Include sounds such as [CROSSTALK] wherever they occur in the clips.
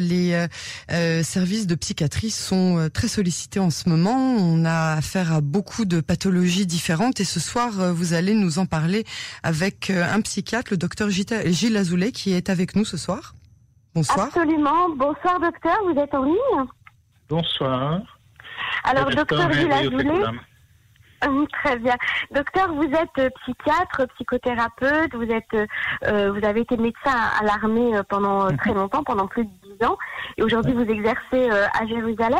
les services de psychiatrie sont très sollicités en ce moment. On a affaire à beaucoup de pathologies différentes et ce soir, vous allez nous en parler avec un psychiatre, le docteur Gilles Azoulay, qui est avec nous ce soir. Bonsoir. Absolument. Bonsoir, docteur. Vous êtes en ligne Bonsoir. Alors, docteur Gilles Azoulay. Très bien. Docteur, vous êtes euh, psychiatre, psychothérapeute, vous êtes, euh, vous avez été médecin à l'armée euh, pendant mhm. très longtemps, pendant plus de et aujourd'hui vous exercez à Jérusalem.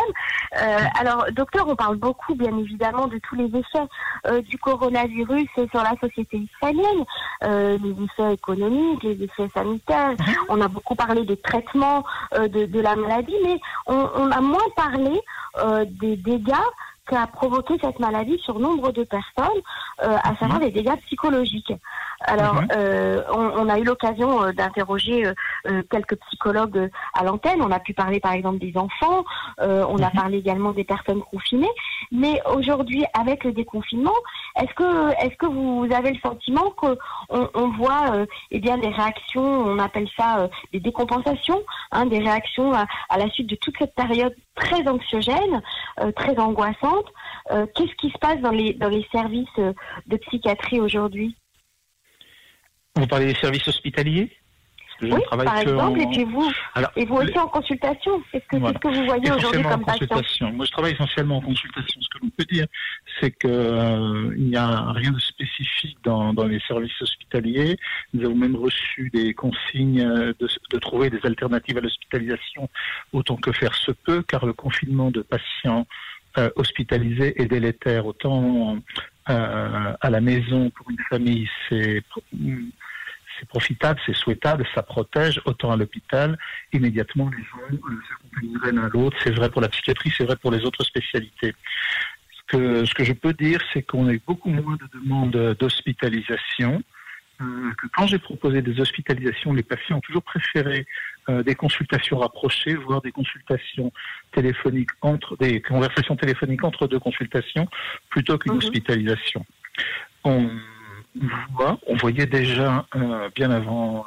alors, docteur, on parle beaucoup, bien évidemment, de tous les effets du coronavirus sur la société israélienne, les effets économiques, les effets sanitaires. On a beaucoup parlé des traitements de, de, la maladie, mais on, on a moins parlé des dégâts a provoqué cette maladie sur nombre de personnes, euh, à savoir les dégâts psychologiques. Alors, mhm. euh, on, a eu l'occasion euh, d'interroger quelques psychologues à l'antenne. On a pu parler, par exemple, des enfants. on a mhm. parlé également des personnes confinées. Mais aujourd'hui, avec le déconfinement, est-ce que, est-ce que vous avez le sentiment qu'on on voit, eh bien, des réactions, on appelle ça des décompensations, hein, des réactions à, à, la suite de toute cette période très anxiogène, très angoissante euh, qu'est-ce qui se passe dans les, dans les services euh, de psychiatrie aujourd'hui? Vous parlez des services hospitaliers oui, par exemple, et puis vous, et vous aussi en consultation. Qu'est-ce que, que vous voyez aujourd'hui comme patient Moi, je travaille essentiellement en consultation. Ce que l'on peut dire, c'est qu'il euh, n'y a rien de spécifique dans, dans, les services hospitaliers. Nous avons même reçu des consignes de, de trouver des alternatives à l'hospitalisation autant que faire se peut, car le confinement de patients euh, hospitalisé et délétère. Autant euh, à la maison pour une famille, c'est c'est profitable, c'est souhaitable, ça protège. Autant à l'hôpital, immédiatement les gens euh, s'accompagneraient l'un à l'autre. C'est vrai pour la psychiatrie, c'est vrai pour les autres spécialités. Ce que, ce que je peux dire, c'est qu'on a eu beaucoup moins de demandes d'hospitalisation. Euh, que quand j'ai proposé des hospitalisations, les patients ont toujours préféré euh, des consultations rapprochées, voire des consultations téléphoniques entre des conversations téléphoniques entre deux consultations, plutôt qu'une mhm. hospitalisation. On voit, on voyait déjà euh, bien avant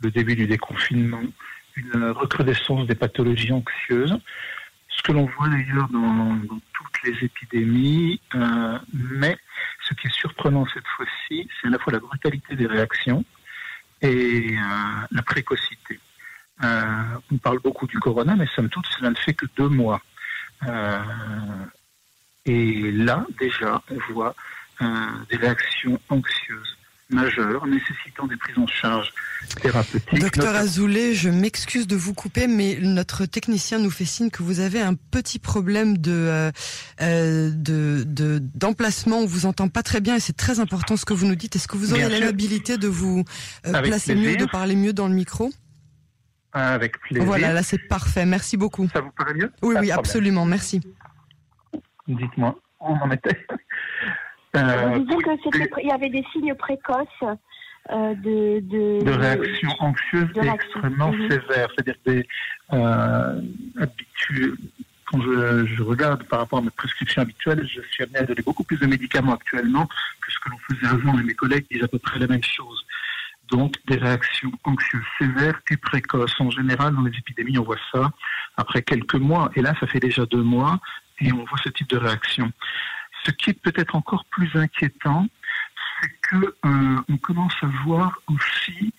le début du déconfinement une recrudescence des pathologies anxieuses ce que l'on voit d'ailleurs dans, toutes les épidémies, mais ce qui est surprenant cette fois-ci, c'est à la fois la brutalité des réactions et euh, la précocité. Euh, on parle beaucoup du corona, mais somme toute, cela ne fait que deux mois. et là, déjà, on voit des réactions anxieuses majeures nécessitant des prises en charge thérapeutiques. Docteur Azoulay, je m'excuse de vous couper, mais notre technicien nous fait signe que vous avez un petit problème de euh, euh de d'emplacement. on vous entend pas très bien et c'est très important ce que vous nous dites. Est-ce que vous aurez l'habilité de vous euh, placer mieux, de parler mieux dans le micro? Avec plaisir. Voilà, là c'est parfait. Merci beaucoup. Ça vous paraît mieux? Oui, oui, absolument. Merci. Dites-moi, on en était. Euh, Vous qu'il y avait des signes précoces euh, de, de, de réactions anxieuses extrêmement mhm. sévères. C'est-à-dire des euh, Quand je, je, regarde par rapport à mes prescriptions habituelles, je suis amené à donner beaucoup plus de médicaments actuellement que ce que l'on faisait avant et mes collègues disent à peu près la même chose. Donc des réactions anxieuses sévères et précoces. En général, dans les épidémies, on voit ça après quelques mois. Et là, ça fait déjà deux mois et on voit ce type de réaction. Ce qui est peut-être encore plus inquiétant, c'est que euh, commence à voir aussi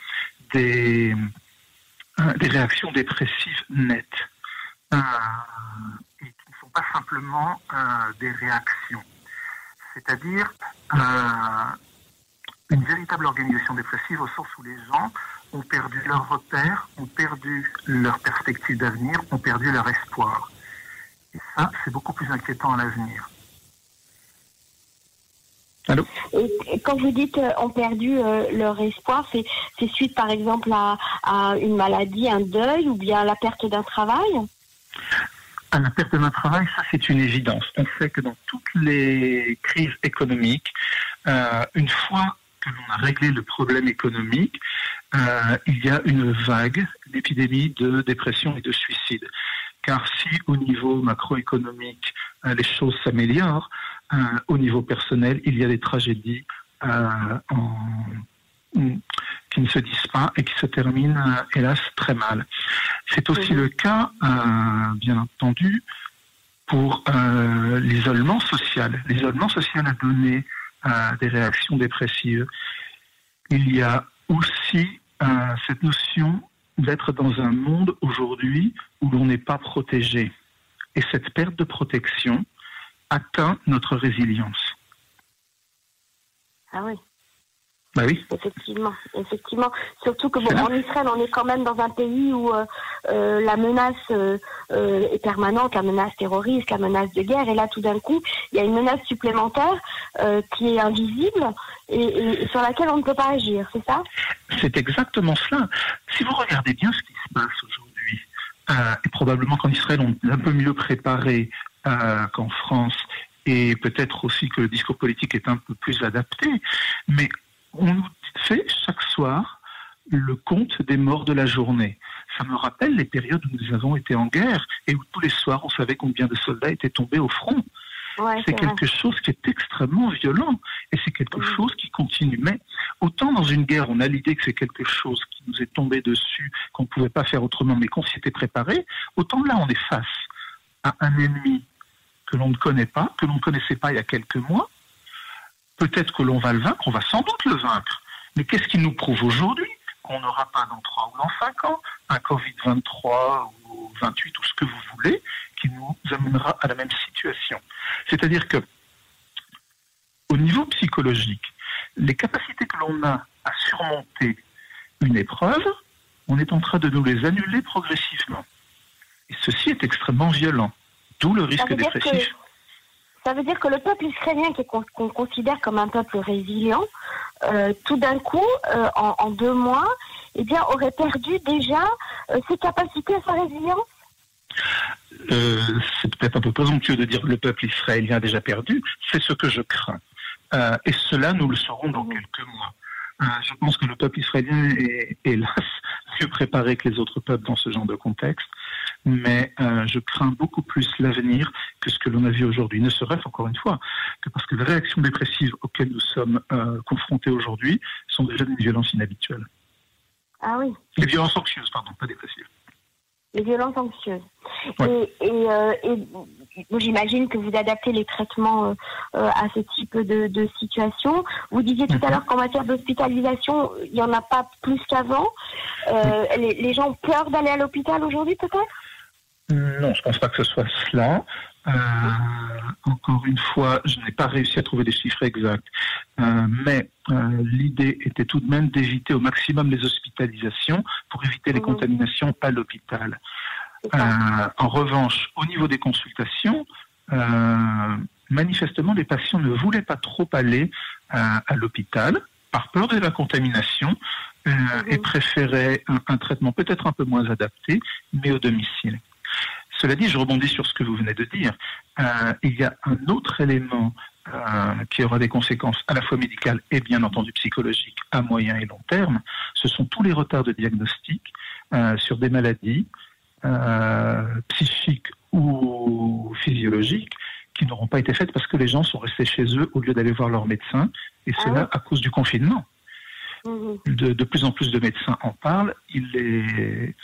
des, euh, réactions dépressives nettes, euh, et qui ne sont pas simplement des réactions. C'est-à-dire une véritable organisation dépressive au sens où les gens ont perdu leur repère, ont perdu leur perspective d'avenir, ont perdu leur espoir. Et ça, c'est beaucoup plus inquiétant à l'avenir. Et quand vous dites euh, ont perdu euh, leur espoir, c'est suite par exemple à, une maladie, un deuil ou bien à la perte d'un travail? À la perte d'un travail, ça c'est une évidence. On sait que dans toutes les crises économiques, euh, une fois que l'on a réglé le problème économique, il y a une vague d'épidémies de dépression et de suicide. Car si au niveau macroéconomique les choses s'améliorent, au niveau personnel, il y a des tragédies euh, en, qui qui ne se disent pas et qui se terminent, hélas, très mal. C'est aussi le cas, bien entendu, pour l'isolement social. L'isolement social a donné des réactions dépressives. Il y a aussi cette notion d'être dans un monde aujourd'hui où l'on n'est pas protégé. Et cette perte de protection atteint notre résilience. Ah oui. Bah oui. Effectivement, effectivement. Surtout que bon, en Israël, on est quand même dans un pays où euh, euh, la menace euh, est permanente, la menace terroriste, la menace de guerre, et là, tout d'un coup, il y a une menace supplémentaire qui est invisible et, et, sur laquelle on ne peut pas agir, c'est ça? C'est exactement cela. Si vous regardez bien ce qui se passe aujourd'hui, et probablement qu'en Israël, on est un peu mieux préparé qu'en France, et peut-être aussi que le discours politique est un peu plus adapté, mais on nous fait chaque soir le compte des morts de la journée. Ça me rappelle les périodes où nous avons été en guerre et où tous les soirs on savait combien de soldats étaient tombés au front. c'est quelque chose qui est extrêmement violent et c'est quelque chose qui continue. Mais autant dans une guerre, on a l'idée que c'est quelque chose qui nous est tombé dessus, qu'on ne pouvait pas faire autrement, mais qu'on s'y était préparé, autant là, on est face à un ennemi que l'on ne connaît pas, que l'on ne connaissait pas il y a quelques mois, peut-être que l'on va le vaincre, on va sans doute le vaincre. Mais qu'est-ce qui nous prouve aujourd'hui qu'on n'aura pas dans 3 ou dans 5 ans un Covid-23 ou 28 ou ce que vous voulez qui nous amènera à la même situation C'est-à-dire que au niveau psychologique, les capacités que l'on a à surmonter une épreuve, on est en train de nous les annuler progressivement. Et ceci est extrêmement violent, d'où le risque dépressif. Ça veut dire que le peuple israélien, qu'on considère comme un peuple résilient, euh, tout d'un coup, euh, en, deux mois, eh bien, aurait perdu déjà euh, ses capacités à sa résilience C'est peut-être un peu présomptueux de dire que le peuple israélien a déjà perdu. C'est ce que je crains. et cela, nous le saurons dans quelques mois. je pense que le peuple israélien est, hélas, [LAUGHS] mieux préparé que les autres peuples dans ce genre de contexte mais euh, je crains beaucoup plus l'avenir que ce que l'on a vu aujourd'hui. Ne serait-ce encore une fois que parce que les réactions dépressives auxquelles nous sommes euh, confrontés aujourd'hui sont déjà des violences inhabituelles. Ah oui. Les violences anxieuses, pardon, pas dépressives. Les violences anxieuses. Et, euh, j'imagine que vous adaptez les traitements à ce type de, situation. Vous disiez tout à mhm. l'heure qu'en matière d'hospitalisation, il n'y en a pas plus qu'avant. les, les, gens ont peur d'aller à l'hôpital aujourd'hui, peut-être? Non, je ne pense pas que ce soit cela. Euh, encore une fois, je n'ai pas réussi à trouver des chiffres exacts, euh, mais euh, l'idée était tout de même d'éviter au maximum les hospitalisations pour éviter les mmh. contaminations à l'hôpital. en revanche, au niveau des consultations, manifestement, les patients ne voulaient pas trop aller à l'hôpital par peur de la contamination et préféraient un traitement peut-être un peu moins adapté, mais au domicile. Cela dit, je rebondis sur ce que vous venez de dire. Euh, il y a un autre élément euh, qui aura des conséquences à la fois médicales et bien entendu psychologiques à moyen et long terme. Ce sont tous les retards de diagnostic euh, sur des maladies psychiques ou physiologiques qui n'auront pas été faites parce que les gens sont restés chez eux au lieu d'aller voir leur médecin, et ah cela à cause du confinement. Mmh. De, de, plus en plus de médecins en parlent. Il est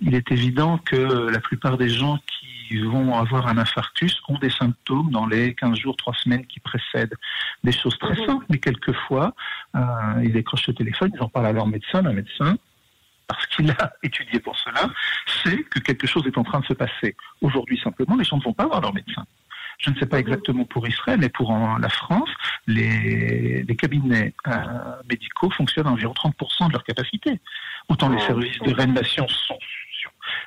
il est évident que la plupart des gens qui vont avoir un infarctus ont des symptômes dans les 15 jours, 3 semaines qui précèdent. Des choses très mhm. simples, mais quelquefois, euh, ils décrochent le téléphone, ils en parlent à leur médecin, le médecin, parce qu'il a [LAUGHS] étudié pour cela, sait que quelque chose est en train de se passer. Aujourd'hui, simplement, les gens ne vont pas voir leur médecin. Je ne sais pas exactement pour Israël, mais pour la France, les, cabinets euh, médicaux fonctionnent à environ 30% de leur capacité. Autant les services de réanimation sont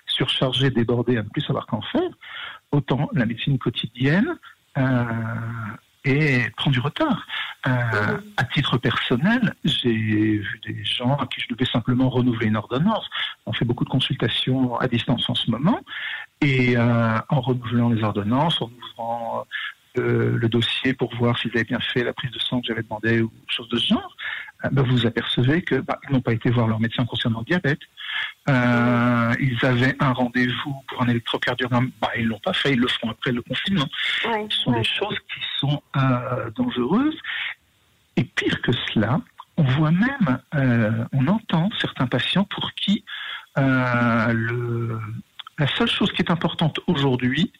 surchargés, débordés, à ne plus savoir qu'en faire, autant la médecine quotidienne euh, prend du retard. Euh, à titre personnel, j'ai vu des gens à qui je devais simplement renouveler une ordonnance. On fait beaucoup de consultations à distance en ce moment, et euh, en renouvelant les ordonnances, en ouvrant euh, le dossier pour voir s'ils avaient bien fait la prise de sang que j'avais demandé ou chose de ce genre, euh, bah, vous apercevez qu'ils bah, n'ont pas été voir leur médecin concernant le diabète. Euh, ils avaient un rendez-vous pour un électrocardiogramme, bah, ils l'ont pas fait, ils le feront après le confinement. Ce sont des choses qui sont dangereuses. Et pire que cela, on voit même, on entend certains patients pour qui le, la seule chose qui est importante aujourd'hui,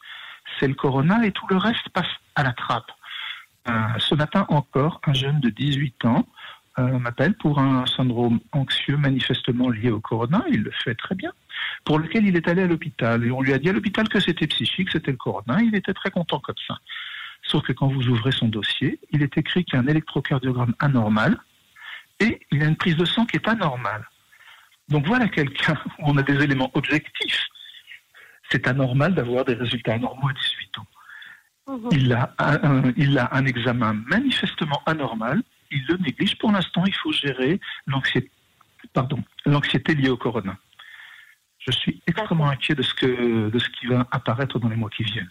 c'est le corona et tout le reste passe à la trappe. ce matin encore, un jeune de 18 ans euh, m'appelle pour un syndrome anxieux manifestement lié au corona, il le fait très bien, pour lequel il est allé à l'hôpital. Et on lui a dit à l'hôpital que c'était psychique, c'était le corona, il était très content comme ça. Sauf que quand vous ouvrez son dossier, il est écrit qu'il y a un électrocardiogramme anormal et il a une prise de sang qui est anormale. Donc voilà quelqu'un où on a des éléments objectifs. C'est anormal d'avoir des résultats anormaux à 18 ans. Mhm. Il a il a un examen manifestement anormal il le néglige. Pour l'instant, il faut gérer l'anxiété, pardon, l'anxiété liée au corona. Je suis extrêmement inquiet de ce, que, de ce qui va apparaître dans les mois qui viennent.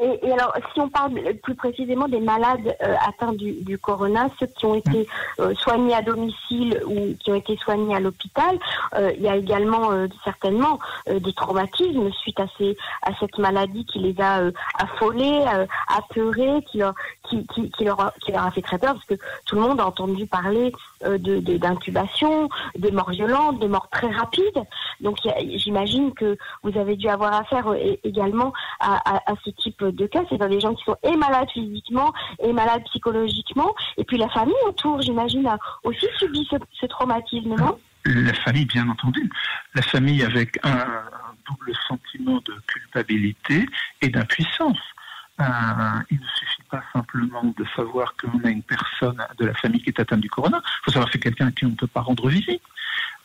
Et, alors, si on parle plus précisément des malades euh, atteints du, corona, ceux qui ont été mmh. euh, soignés à domicile ou qui ont été soignés à l'hôpital, euh, il y a également certainement des traumatismes suite à, ces, à cette maladie qui les a affolés, apeurés, qui leur, qui, leur a, fait très peur, parce que tout le monde a entendu parler de d'intubation, de, morts violentes, de morts très rapides. Donc, j'imagine que vous avez dû avoir affaire également à, ce type de cas, c'est des gens qui sont et malades physiquement et malades psychologiquement. Et puis la famille autour, j'imagine, a aussi subi ce, traumatisme, non? La famille, bien entendu. La famille avec un, double sentiment de culpabilité et d'impuissance. Euh, il ne suffit pas simplement de savoir qu'on a une personne de la famille qui est atteinte du corona. Il faut savoir que c'est quelqu'un à qui on ne peut pas rendre visite.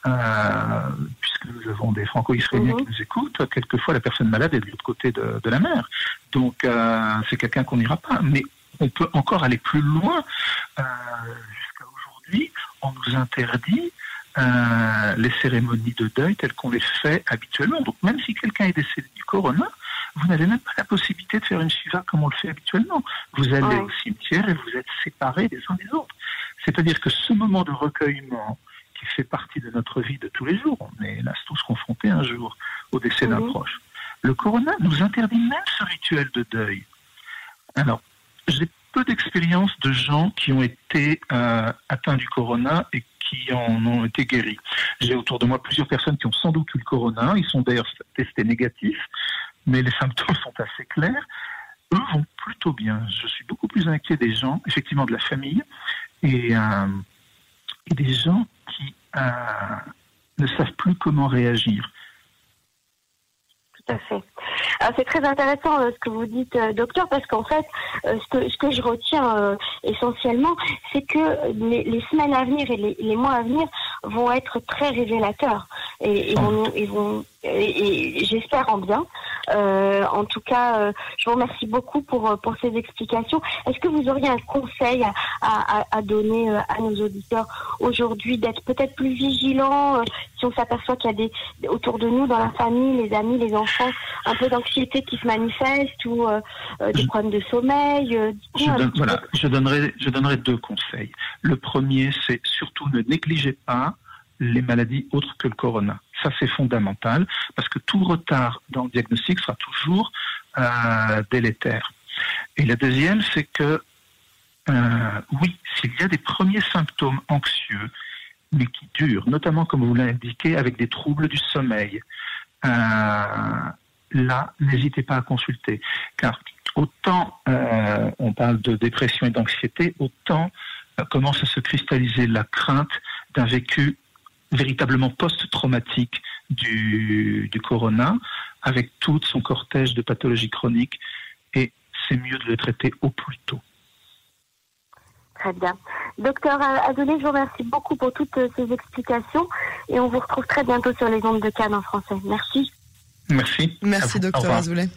Euh, puisque nous avons des franco-israéliens qui mhm. nous écoutent, quelquefois la personne malade est de l'autre côté de, la mer. Donc euh, c'est quelqu'un qu'on n'ira pas. Mais on peut encore aller plus loin. Jusqu'à aujourd'hui, on nous interdit les cérémonies de deuil telles qu'on les fait habituellement. Donc même si quelqu'un est décédé du corona, vous n'avez même pas la possibilité de faire une shiva comme on le fait habituellement. Vous allez au cimetière et vous êtes séparés les uns des autres. C'est-à-dire que ce moment de recueillement, fait partie de notre vie de tous les jours. On est hélas tous confrontés un jour au décès d'un proche. Le corona nous interdit même ce rituel de deuil. Alors, j'ai peu d'expérience de gens qui ont été euh, atteints du corona et qui en ont été guéris. J'ai autour de moi plusieurs personnes qui ont sans doute eu le corona, ils sont d'ailleurs testés négatifs, mais les symptômes sont assez clairs. Eux vont plutôt bien. Je suis beaucoup plus inquiet des gens, effectivement de la famille, et, euh, et des gens qui euh, ne savent plus comment réagir. Tout à fait. C'est très intéressant euh, ce que vous dites, euh, docteur, parce qu'en fait, ce, que, ce que je retiens essentiellement, c'est que les, semaines à venir et les, mois à venir vont être très révélateurs et, vont, et j'espère en bien. Euh, en tout cas, euh, je vous remercie beaucoup pour, euh, pour ces explications. Est-ce que vous auriez un conseil à, à, donner à nos auditeurs aujourd'hui d'être peut-être plus vigilants si on s'aperçoit qu'il y a des autour de nous, dans la famille, les amis, les enfants, un peu d'anxiété qui se manifeste ou des problèmes de sommeil je, voilà, je donnerai, je donnerai deux conseils. Le premier, c'est surtout ne négligez pas les maladies autres que le corona. Ça, c'est fondamental parce que tout retard dans le diagnostic sera toujours euh, délétère. Et la deuxième, c'est que euh, oui, s'il y a des premiers symptômes anxieux, mais qui durent, notamment comme vous l'avez indiqué, avec des troubles du sommeil, euh, là, n'hésitez pas à consulter. Car autant on parle de dépression et d'anxiété, autant commence à se cristalliser la crainte d'un vécu véritablement post-traumatique du, du corona, avec tout son cortège de pathologies chroniques, et c'est mieux de le traiter au plus tôt. Très bien. Docteur Azoulay, je vous remercie beaucoup pour toutes ces explications et on vous retrouve très bientôt sur les ondes de Cannes en français. Merci. Merci. Merci, docteur Azoulay.